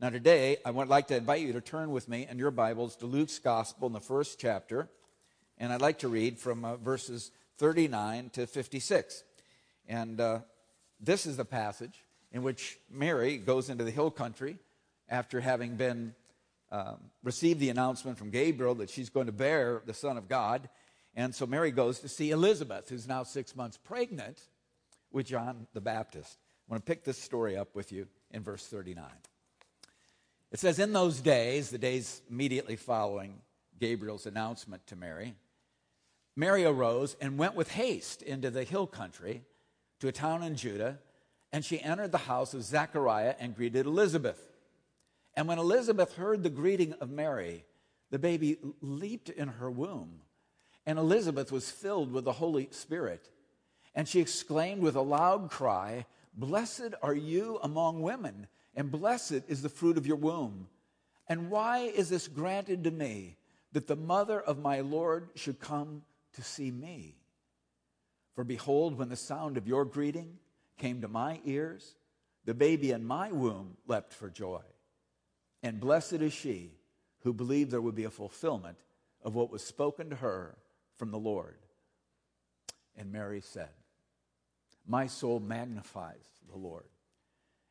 Now, today, I would like to invite you to turn with me in your Bibles to Luke's Gospel in the first chapter, and I'd like to read from uh, verses 39 to 56. And uh, this is the passage in which Mary goes into the hill country after having been um, received the announcement from Gabriel that she's going to bear the Son of God. And so Mary goes to see Elizabeth, who's now six months pregnant with John the Baptist. I want to pick this story up with you in verse 39. It says, In those days, the days immediately following Gabriel's announcement to Mary, Mary arose and went with haste into the hill country to a town in Judah, and she entered the house of Zechariah and greeted Elizabeth. And when Elizabeth heard the greeting of Mary, the baby leaped in her womb, and Elizabeth was filled with the Holy Spirit. And she exclaimed with a loud cry, Blessed are you among women and blessed is the fruit of your womb. And why is this granted to me that the mother of my Lord should come to see me? For behold, when the sound of your greeting came to my ears, the baby in my womb leapt for joy. And blessed is she who believed there would be a fulfillment of what was spoken to her from the Lord. And Mary said, My soul magnifies the Lord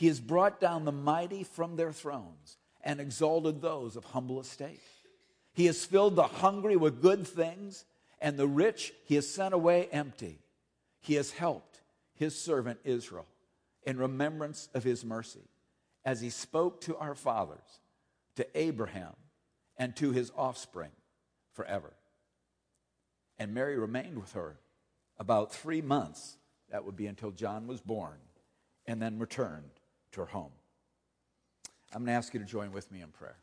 He has brought down the mighty from their thrones and exalted those of humble estate. He has filled the hungry with good things, and the rich he has sent away empty. He has helped his servant Israel in remembrance of his mercy, as he spoke to our fathers, to Abraham, and to his offspring forever. And Mary remained with her about three months. That would be until John was born, and then returned to her home. I'm going to ask you to join with me in prayer.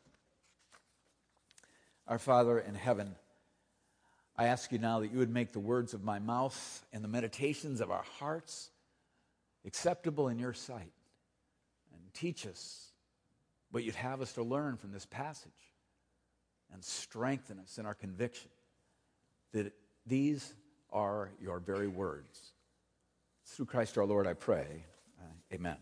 Our Father in heaven, I ask you now that you would make the words of my mouth and the meditations of our hearts acceptable in your sight and teach us what you'd have us to learn from this passage and strengthen us in our conviction that these are your very words. Through Christ our Lord, I pray. Uh, amen.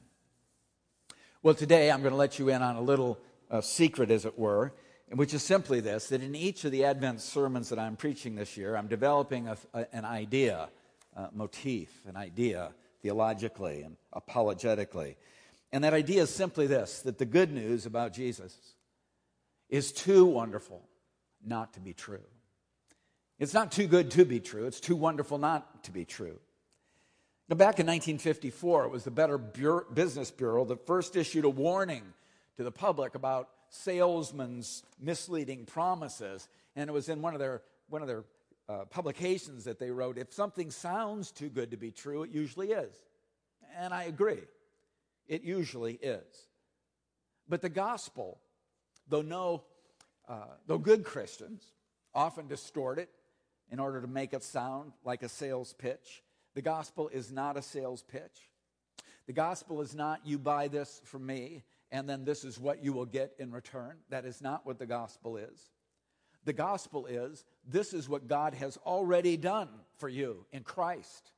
Well, today I'm going to let you in on a little uh, secret, as it were, which is simply this that in each of the Advent sermons that I'm preaching this year, I'm developing a, a, an idea, a motif, an idea theologically and apologetically. And that idea is simply this that the good news about Jesus is too wonderful not to be true. It's not too good to be true, it's too wonderful not to be true. Now, back in 1954, it was the Better Business Bureau that first issued a warning to the public about salesmen's misleading promises. And it was in one of their, one of their uh, publications that they wrote if something sounds too good to be true, it usually is. And I agree, it usually is. But the gospel, though, no, uh, though good Christians often distort it in order to make it sound like a sales pitch, the gospel is not a sales pitch. The gospel is not, you buy this from me, and then this is what you will get in return. That is not what the gospel is. The gospel is, this is what God has already done for you in Christ.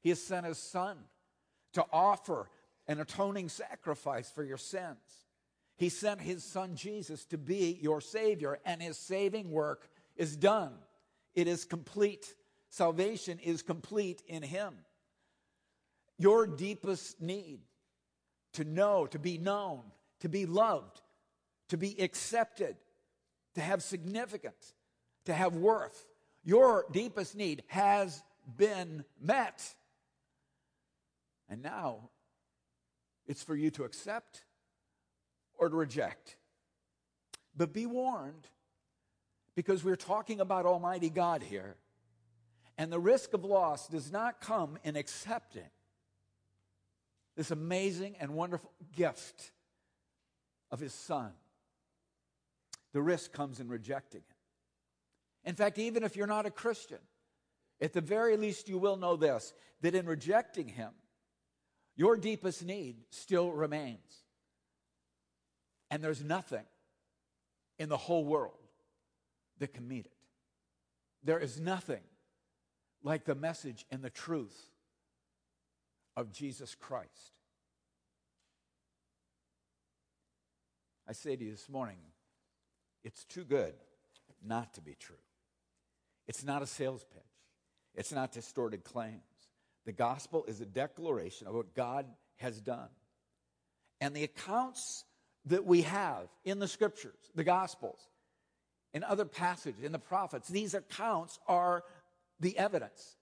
He has sent his son to offer an atoning sacrifice for your sins. He sent his son Jesus to be your Savior, and his saving work is done. It is complete. Salvation is complete in Him. Your deepest need to know, to be known, to be loved, to be accepted, to have significance, to have worth, your deepest need has been met. And now it's for you to accept or to reject. But be warned, because we're talking about Almighty God here. And the risk of loss does not come in accepting this amazing and wonderful gift of his son. the risk comes in rejecting him. In fact, even if you're not a Christian, at the very least, you will know this that in rejecting him, your deepest need still remains. And there's nothing in the whole world that can meet it. There is nothing like the message and the truth of Jesus Christ. I say to you this morning, it's too good not to be true. It's not a sales pitch, it's not distorted claims. The gospel is a declaration of what God has done. And the accounts that we have in the scriptures, the gospels, in other passages, in the prophets, these accounts are the evidence.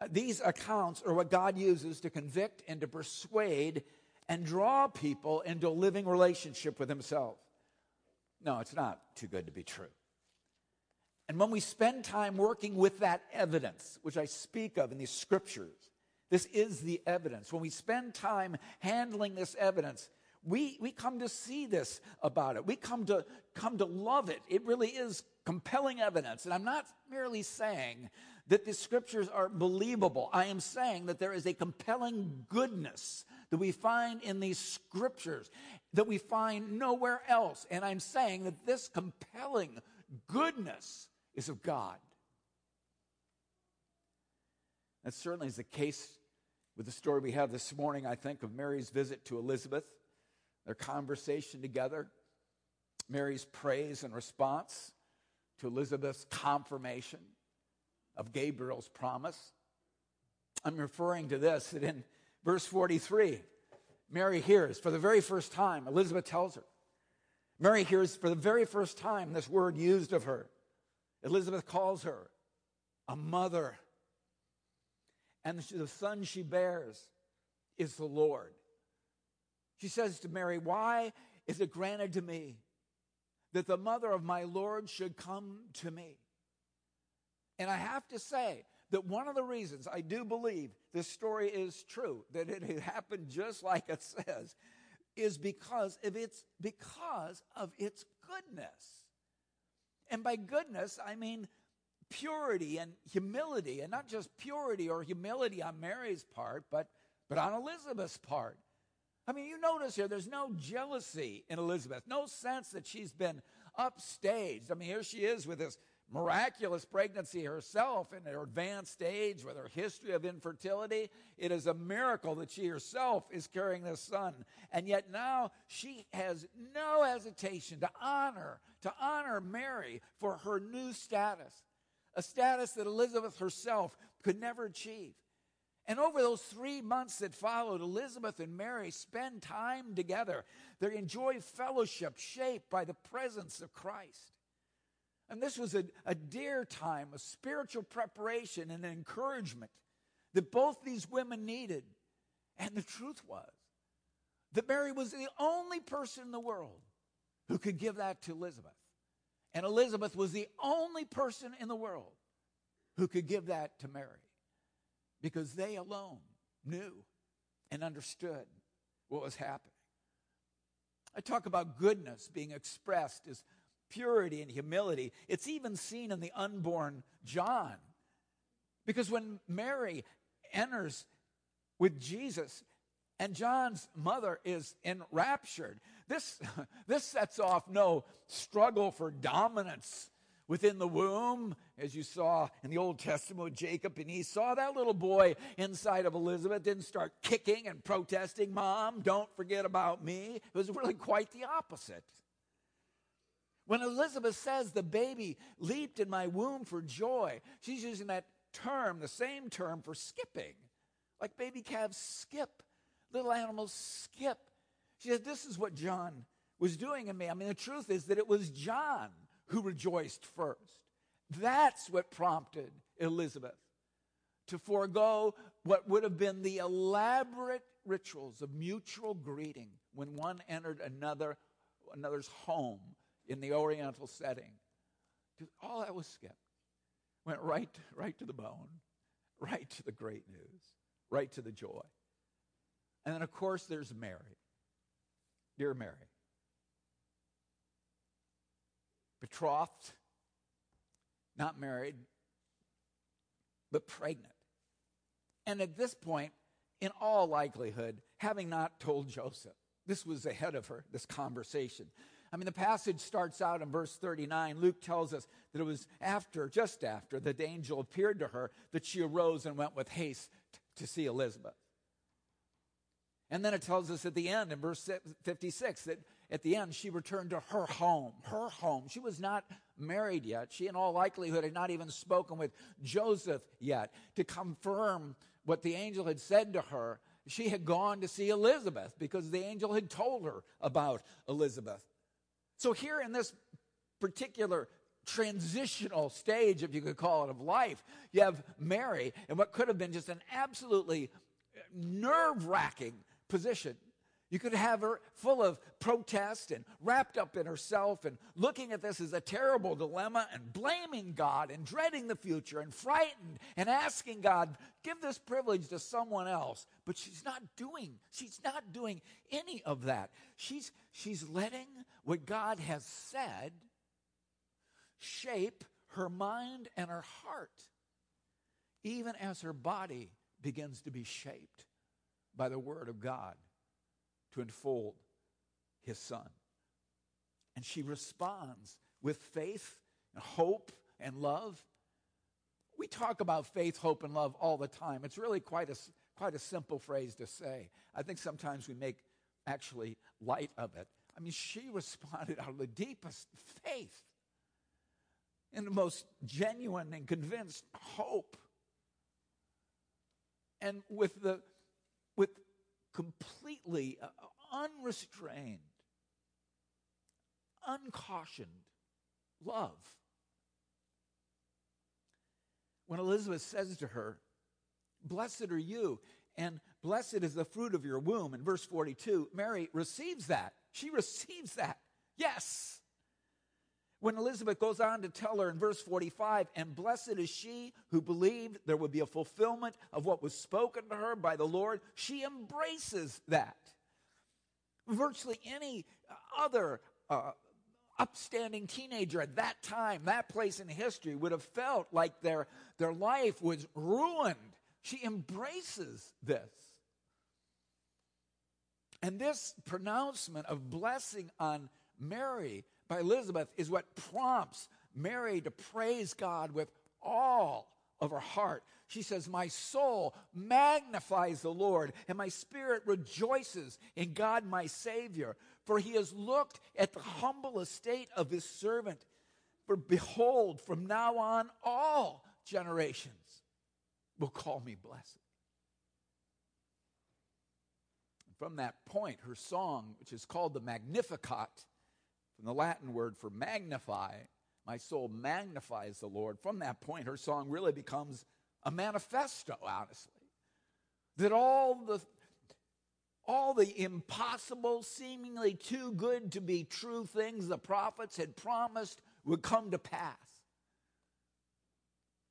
Uh, these accounts are what God uses to convict and to persuade and draw people into a living relationship with Himself. No, it's not too good to be true. And when we spend time working with that evidence, which I speak of in these scriptures, this is the evidence. When we spend time handling this evidence, we, we come to see this about it. We come to, come to love it. It really is compelling evidence. And I'm not merely saying that the scriptures are believable. I am saying that there is a compelling goodness that we find in these scriptures that we find nowhere else. And I'm saying that this compelling goodness is of God. That certainly is the case with the story we have this morning, I think, of Mary's visit to Elizabeth, their conversation together, Mary's praise and response to Elizabeth's confirmation of Gabriel's promise. I'm referring to this that in verse 43, Mary hears for the very first time, Elizabeth tells her. Mary hears for the very first time this word used of her. Elizabeth calls her a mother. And the son she bears is the Lord. She says to Mary, Why is it granted to me that the mother of my Lord should come to me? And I have to say that one of the reasons I do believe this story is true, that it happened just like it says, is because of its because of its goodness. And by goodness, I mean purity and humility, and not just purity or humility on Mary's part, but, but on Elizabeth's part. I mean, you notice here, there's no jealousy in Elizabeth, no sense that she's been upstaged. I mean, here she is with this miraculous pregnancy herself in her advanced age with her history of infertility. It is a miracle that she herself is carrying this son. And yet now she has no hesitation to honor, to honor Mary for her new status, a status that Elizabeth herself could never achieve. And over those three months that followed, Elizabeth and Mary spend time together. They enjoy fellowship shaped by the presence of Christ. And this was a, a dear time, a spiritual preparation and encouragement that both these women needed. And the truth was that Mary was the only person in the world who could give that to Elizabeth. And Elizabeth was the only person in the world who could give that to Mary because they alone knew and understood what was happening. I talk about goodness being expressed as purity and humility. It's even seen in the unborn John. Because when Mary enters with Jesus and John's mother is enraptured, this, this sets off no struggle for dominance within the womb, as you saw in the Old Testament with Jacob and Esau. That little boy inside of Elizabeth didn't start kicking and protesting, Mom, don't forget about me. It was really quite the opposite. When Elizabeth says the baby leaped in my womb for joy, she's using that term, the same term for skipping. Like baby calves skip, little animals skip. She said, This is what John was doing in me. I mean, the truth is that it was John who rejoiced first. That's what prompted Elizabeth to forego what would have been the elaborate rituals of mutual greeting when one entered another another's home in the Oriental setting. All that was skipped. Went right, right to the bone, right to the great news, right to the joy. And then, of course, there's Mary. Dear Mary. betrothed, not married, but pregnant. And at this point, in all likelihood, having not told Joseph, this was ahead of her, this conversation. I mean, the passage starts out in verse 39. Luke tells us that it was after, just after, that the angel appeared to her that she arose and went with haste to see Elizabeth. And then it tells us at the end in verse 56 that at the end she returned to her home, her home. She was not married yet. She, in all likelihood, had not even spoken with Joseph yet to confirm what the angel had said to her. She had gone to see Elizabeth because the angel had told her about Elizabeth. So, here in this particular transitional stage, if you could call it, of life, you have Mary and what could have been just an absolutely nerve wracking position. You could have her full of protest and wrapped up in herself and looking at this as a terrible dilemma and blaming God and dreading the future and frightened and asking God, give this privilege to someone else. But she's not doing, she's not doing any of that. She's, she's letting what God has said shape her mind and her heart, even as her body begins to be shaped by the Word of God to enfold his son. And she responds with faith and hope and love. We talk about faith, hope, and love all the time. It's really quite a, quite a simple phrase to say. I think sometimes we make actually light of it. I mean, she responded out of the deepest faith in the most genuine and convinced hope. And with the with completely uh, unrestrained, uncautioned love. When Elizabeth says to her, Blessed are you, and blessed is the fruit of your womb, in verse 42, Mary receives that. She receives that. Yes. When Elizabeth goes on to tell her in verse 45, and blessed is she who believed there would be a fulfillment of what was spoken to her by the Lord, she embraces that. Virtually any other uh, upstanding teenager at that time, that place in history, would have felt like their, their life was ruined. She embraces this. And this pronouncement of blessing on Mary by Elizabeth is what prompts Mary to praise God with all of her heart. She says, My soul magnifies the Lord, and my spirit rejoices in God my Savior, for he has looked at the humble estate of his servant. For behold, from now on, all generations will call me blessed. from that point, her song, which is called the Magnificat, from the Latin word for magnify, my soul magnifies the Lord. From that point, her song really becomes a manifesto, honestly. That all the all the impossible, seemingly too good to be true things the prophets had promised would come to pass.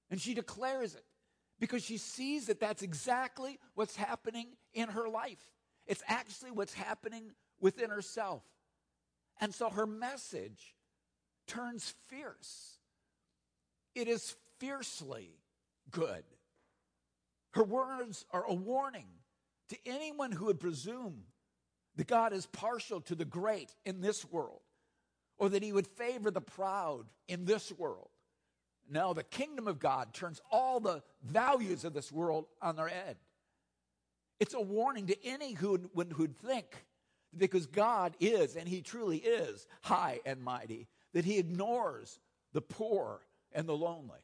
And she declares it because she sees that that's exactly what's happening in her life. It's actually what's happening within herself. And so her message turns fierce. It is fiercely good. Her words are a warning to anyone who would presume that God is partial to the great in this world or that he would favor the proud in this world. No, the kingdom of God turns all the values of this world on their head. It's a warning to any who would, who'd think because God is, and He truly is, high and mighty, that He ignores the poor and the lonely.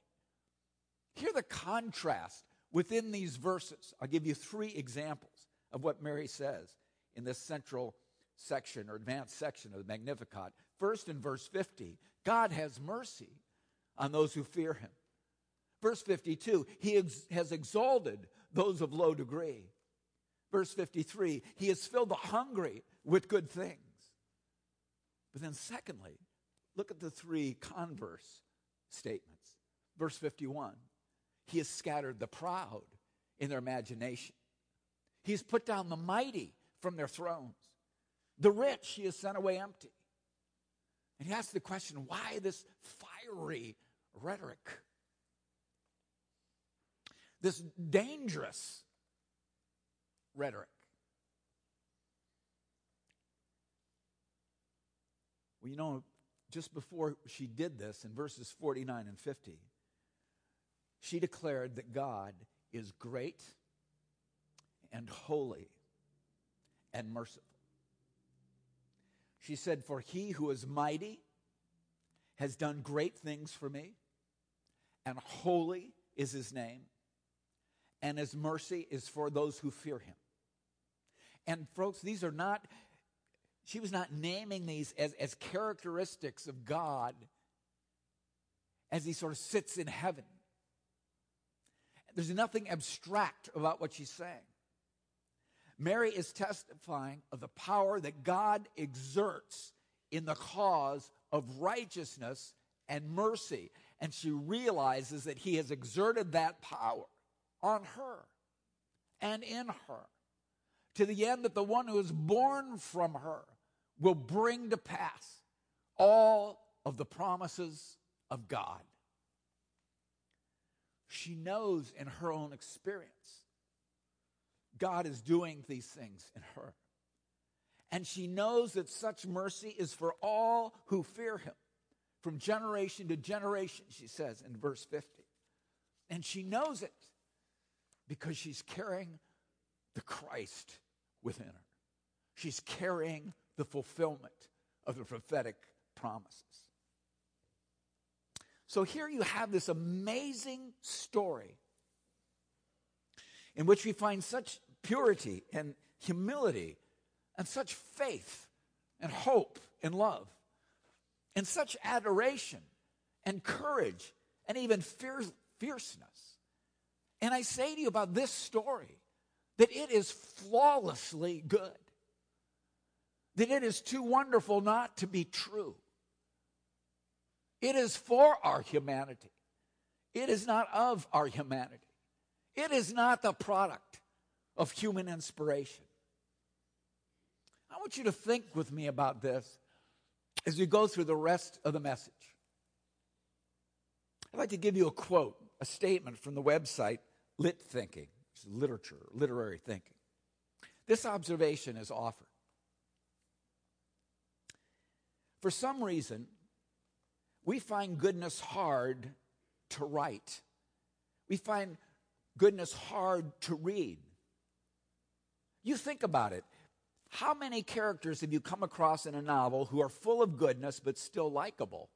Hear the contrast within these verses. I'll give you three examples of what Mary says in this central section or advanced section of the Magnificat. First, in verse 50, God has mercy on those who fear Him. Verse 52, He ex- has exalted those of low degree. Verse 53, He has filled the hungry with good things. But then, secondly, look at the three converse statements. Verse 51 He has scattered the proud in their imagination, He has put down the mighty from their thrones. The rich He has sent away empty. And he asks the question why this fiery rhetoric? This dangerous rhetoric. Well, you know, just before she did this in verses 49 and 50, she declared that God is great and holy and merciful. She said, For he who is mighty has done great things for me, and holy is his name, and his mercy is for those who fear him. And, folks, these are not, she was not naming these as, as characteristics of God as he sort of sits in heaven. There's nothing abstract about what she's saying. Mary is testifying of the power that God exerts in the cause of righteousness and mercy. And she realizes that he has exerted that power on her and in her to the end that the one who is born from her will bring to pass all of the promises of God. She knows in her own experience God is doing these things in her. And she knows that such mercy is for all who fear him from generation to generation, she says in verse 50. And she knows it because she's carrying the Christ within her. She's carrying the fulfillment of the prophetic promises. So here you have this amazing story in which we find such purity and humility and such faith and hope and love and such adoration and courage and even fierce, fierceness. And I say to you about this story that it is flawlessly good, that it is too wonderful not to be true. It is for our humanity, it is not of our humanity, it is not the product of human inspiration. I want you to think with me about this as we go through the rest of the message. I'd like to give you a quote, a statement from the website Lit Thinking, literature, literary thinking. This observation is offered. For some reason, we find goodness hard to write. We find goodness hard to read. You think about it. How many characters have you come across in a novel who are full of goodness but still likable?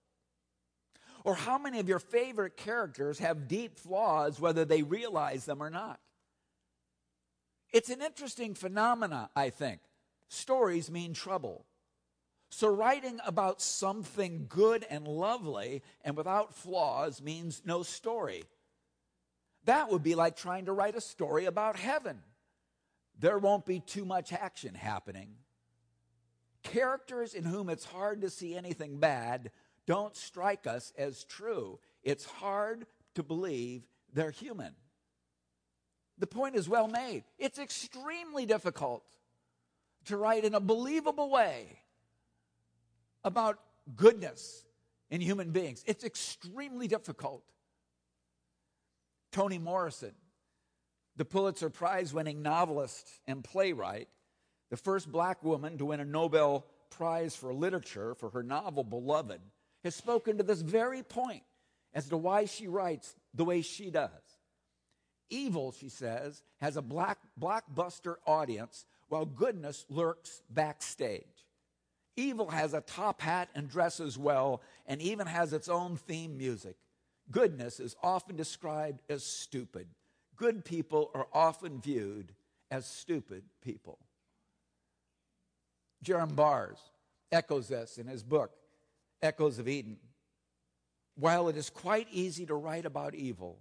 Or how many of your favorite characters have deep flaws whether they realize them or not? It's an interesting phenomena, I think. Stories mean trouble. So, writing about something good and lovely and without flaws means no story. That would be like trying to write a story about heaven there won't be too much action happening. Characters in whom it's hard to see anything bad don't strike us as true. It's hard to believe they're human. The point is well made. It's extremely difficult to write in a believable way about goodness in human beings. It's extremely difficult. Toni Morrison the Pulitzer Prize winning novelist and playwright, the first black woman to win a Nobel Prize for Literature for her novel Beloved, has spoken to this very point as to why she writes the way she does. Evil, she says, has a black blockbuster audience while goodness lurks backstage. Evil has a top hat and dresses well and even has its own theme music. Goodness is often described as stupid good people are often viewed as stupid people. Jerram Barrs echoes this in his book, Echoes of Eden. While it is quite easy to write about evil,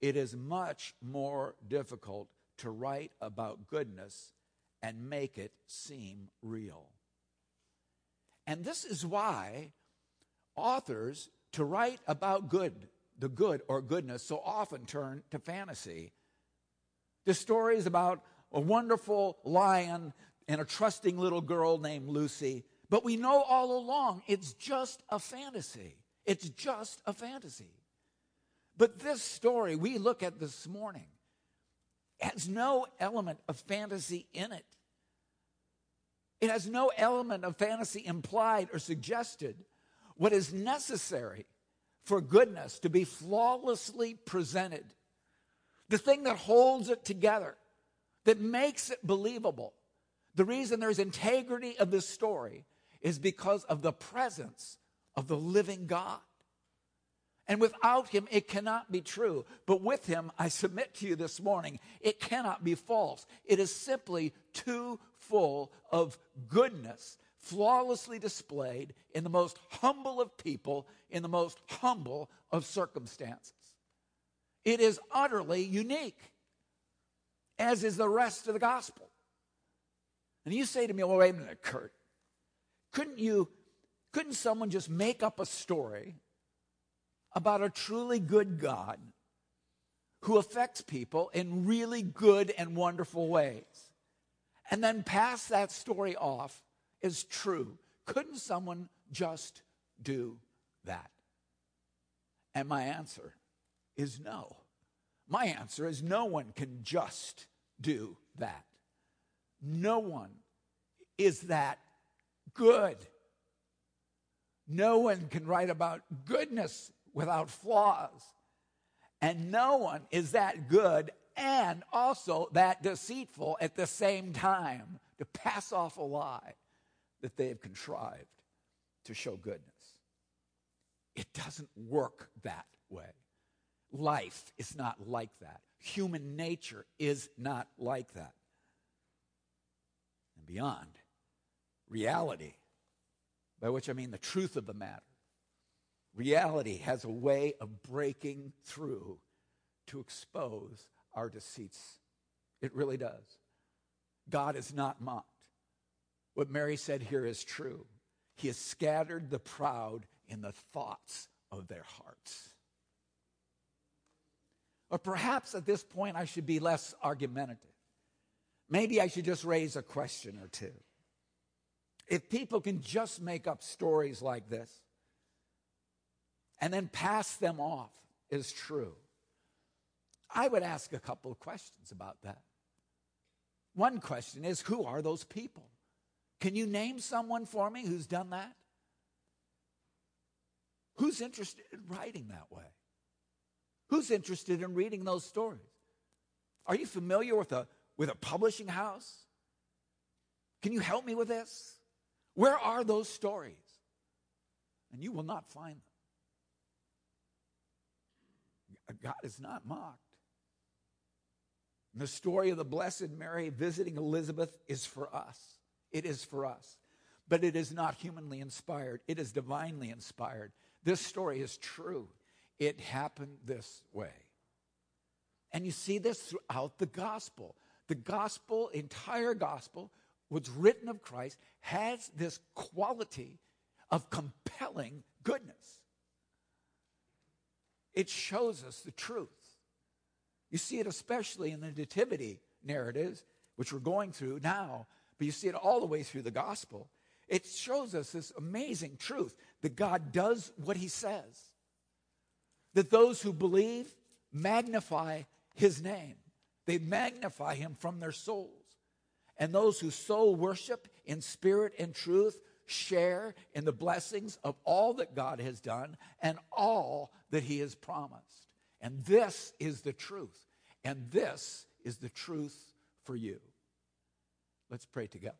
it is much more difficult to write about goodness and make it seem real. And this is why authors, to write about good, the good or goodness so often turn to fantasy. The stories about a wonderful lion and a trusting little girl named Lucy, But we know all along it's just a fantasy. It's just a fantasy. But this story we look at this morning has no element of fantasy in it. It has no element of fantasy implied or suggested. What is necessary for goodness to be flawlessly presented, the thing that holds it together, that makes it believable, the reason there's integrity of this story is because of the presence of the living God. And without him, it cannot be true. But with him, I submit to you this morning, it cannot be false. It is simply too full of goodness, flawlessly displayed in the most humble of people, in the most humble of circumstances. It is utterly unique, as is the rest of the gospel. And you say to me, well, wait a minute, Kurt. Couldn't you, couldn't someone just make up a story about a truly good God who affects people in really good and wonderful ways and then pass that story off as true. Couldn't someone just do that? And my answer is no. My answer is no one can just do that. No one is that good. No one can write about goodness without flaws. And no one is that good and also that deceitful at the same time to pass off a lie that they have contrived to show goodness. It doesn't work that way. Life is not like that. Human nature is not like that. And beyond, reality, by which I mean the truth of the matter, Reality has a way of breaking through to expose our deceits. It really does. God is not mocked. What Mary said here is true. He has scattered the proud in the thoughts of their hearts. Or perhaps at this point I should be less argumentative. Maybe I should just raise a question or two. If people can just make up stories like this, and then pass them off as true. I would ask a couple of questions about that. One question is who are those people? Can you name someone for me who's done that? Who's interested in writing that way? Who's interested in reading those stories? Are you familiar with a, with a publishing house? Can you help me with this? Where are those stories? And you will not find them. God is not mocked. And the story of the Blessed Mary visiting Elizabeth is for us. It is for us. But it is not humanly inspired, it is divinely inspired. This story is true. It happened this way. And you see this throughout the gospel. The gospel, entire gospel, what's written of Christ, has this quality of compelling goodness it shows us the truth. You see it especially in the nativity narratives, which we're going through now, but you see it all the way through the gospel. It shows us this amazing truth that God does what he says. That those who believe magnify his name, they magnify him from their souls. And those who so worship in spirit and truth share in the blessings of all that God has done and all that He has promised. And this is the truth. And this is the truth for you. Let's pray together.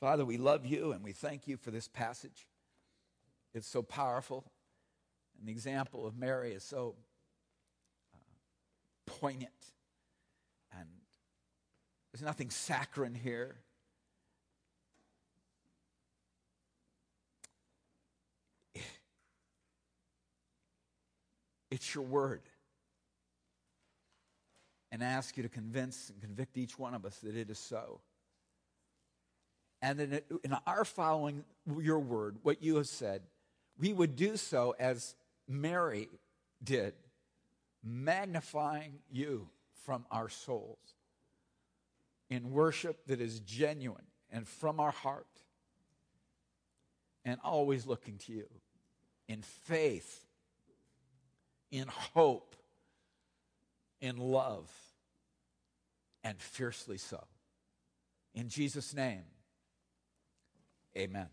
Father, we love you and we thank you for this passage. It's so powerful. And the example of Mary is so uh, poignant and there's nothing saccharine here. It's your word. And I ask you to convince and convict each one of us that it is so. And that in our following your word, what you have said, we would do so as Mary did, magnifying you from our souls. in worship that is genuine and from our heart, and always looking to you in faith, in hope, in love, and fiercely so. In Jesus' name, amen.